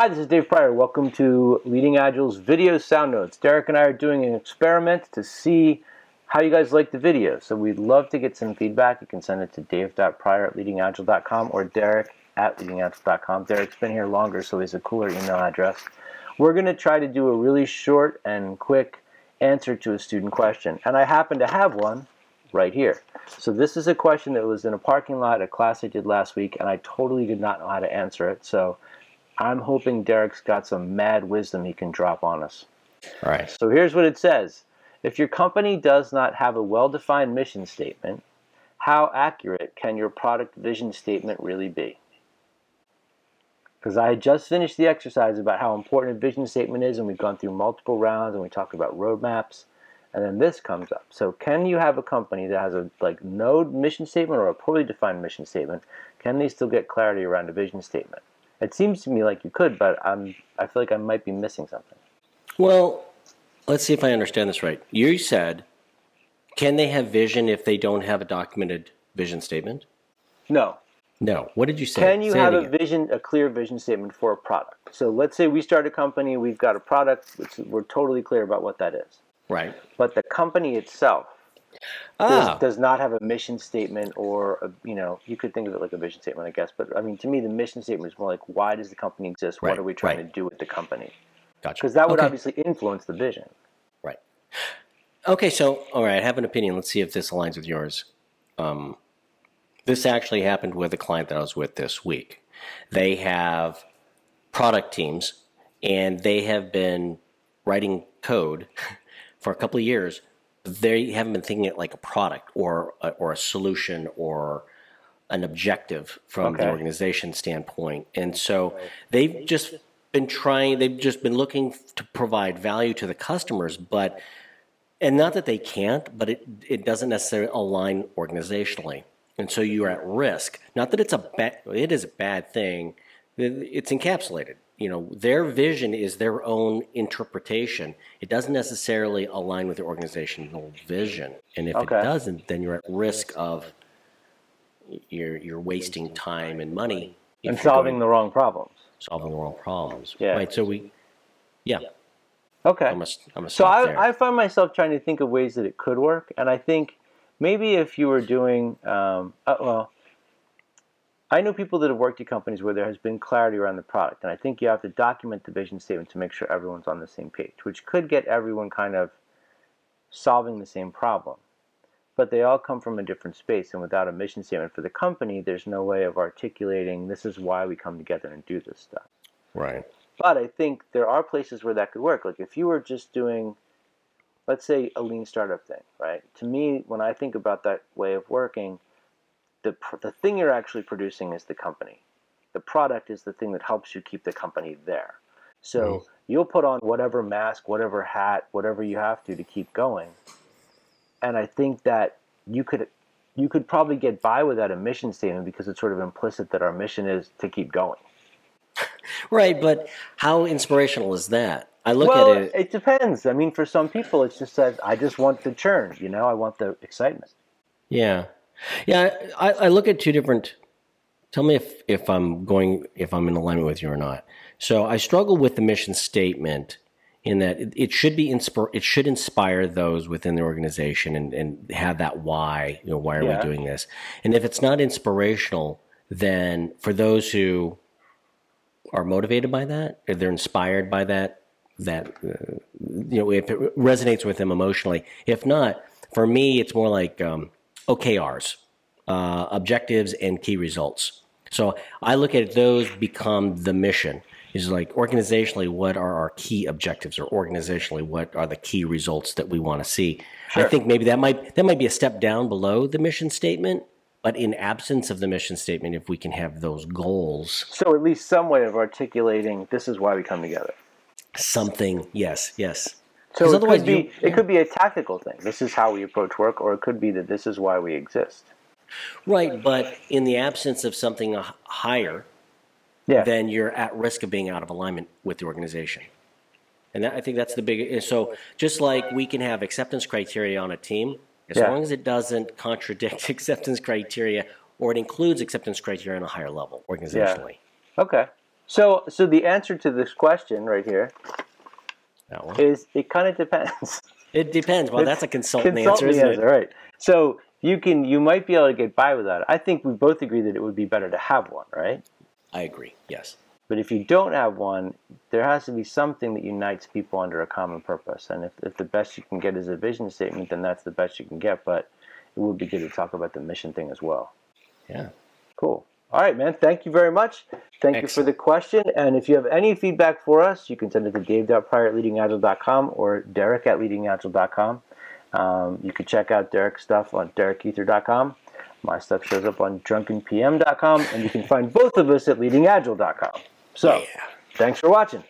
Hi, this is Dave Prior. Welcome to Leading Agile's video sound notes. Derek and I are doing an experiment to see how you guys like the video. So we'd love to get some feedback. You can send it to dave.prior at leadingagile.com or derek at leadingagile.com. Derek's been here longer, so he's a cooler email address. We're going to try to do a really short and quick answer to a student question. And I happen to have one right here. So this is a question that was in a parking lot, a class I did last week, and I totally did not know how to answer it. So I'm hoping Derek's got some mad wisdom he can drop on us. All right. So here's what it says. If your company does not have a well-defined mission statement, how accurate can your product vision statement really be? Because I had just finished the exercise about how important a vision statement is, and we've gone through multiple rounds, and we talked about roadmaps, and then this comes up. So, can you have a company that has a like no mission statement or a poorly defined mission statement? Can they still get clarity around a vision statement? It seems to me like you could, but I'm I feel like I might be missing something. Well, let's see if I understand this right. You said, can they have vision if they don't have a documented vision statement? No. No. What did you say? Can you Say have a vision, a clear vision statement for a product? So let's say we start a company, we've got a product, which we're totally clear about what that is. Right. But the company itself Ah, does, does not have a mission statement or a, you know you could think of it like a vision statement i guess but i mean to me the mission statement is more like why does the company exist what are we trying right. to do with the company gotcha. because that would Okay. obviously influence the vision Right. Okay, so all right, I have an opinion. Let's see if this aligns with yours. Um, this actually happened with a client that I was with this week. They have product teams, and they have been writing code for a couple of years. They haven't been thinking it like a product or a, or a solution or an objective from the organization standpoint. And so they've just been trying, they've just been looking to provide value to the customers, but, and not that they can't, but it, it doesn't necessarily align organizationally. And so you're at risk. Not that it's a bad, it is a bad thing. It's encapsulated. You know, their vision is their own interpretation. It doesn't necessarily align with the organizational vision. And if Okay. it doesn't, then you're at risk of you're you're wasting time and money and solving going- the wrong problems solving the wrong problems. Yeah. Right. So we, yeah, okay I'm a, I'm a so. I, I find myself trying to think of ways that it could work and i think maybe if you were doing um, uh, well I know people that have worked at companies where there has been clarity around the product, and I think you have to document the vision statement to make sure everyone's on the same page, which could get everyone kind of solving the same problem. But they all come from a different space, and without a mission statement for the company, there's no way of articulating this is why we come together and do this stuff. right. But I think there are places where that could work. Like if you were just doing, let's say, a lean startup thing, right? To me, when I think about that way of working, the pr- the thing you're actually producing is the company. The product is the thing that helps you keep the company there. So Mm. you'll put on whatever mask, whatever hat, whatever you have to to keep going. And I think that you could you could probably get by without a mission statement because it's sort of implicit that our mission is to keep going. Right. But how inspirational is that? I look well, at it. it. depends. I mean, for some people, it's just that I just want the churn. You know, I want the excitement. Yeah. Yeah. I, I look at two different. Tell me if, if I'm going if I'm in alignment with you or not. So I struggle with the mission statement in that it, it should be inspire it should inspire those within the organization and, and have that why you know why are Yeah. we doing this and if it's not inspirational then for those who are motivated by that if they're inspired by that that uh, you know if it resonates with them emotionally if not for me it's more like um, okrs uh, objectives and key results. So i look at those become the mission. Is like organizationally what are our key objectives or organizationally what are the key results that we want to see? I think maybe that might that might be a step down below the mission statement but in absence of the mission statement if we can have those goals. So at least some way of articulating this is why we come together. something yes yes So it otherwise could be you- it could be a tactical thing. This is how we approach work, or it could be that this is why we exist. right but in the absence of something higher Yeah. then you're at risk of being out of alignment with the organization. And that, I think that's the big. So just like we can have acceptance criteria on a team, as Yeah. long as it doesn't contradict acceptance criteria or it includes acceptance criteria on a higher level organizationally. Yeah. okay. So, so the answer to this question right here That one. is it kind of depends. It depends. Well, that's a consultant, Consultant answer, isn't answer, it? right? So you can, you might be able to get by without it. I think we both agree that it would be better to have one, right? I agree. Yes. But if you don't have one, there has to be something that unites people under a common purpose. And if, if the best you can get is a vision statement, then that's the best you can get. But it would be good to talk about the mission thing as well. Yeah. Cool. All right, man. Thank you very much. Thank you for the question. And if you have any feedback for us, you can send it to dave.prior at leadingagile.com or derek at leadingagile.com. Um, you can check out Derek's stuff on derekhuether.com. My stuff shows up on drunkenpm.com. And you can find both of us at leadingagile.com. So, Yeah. thanks for watching.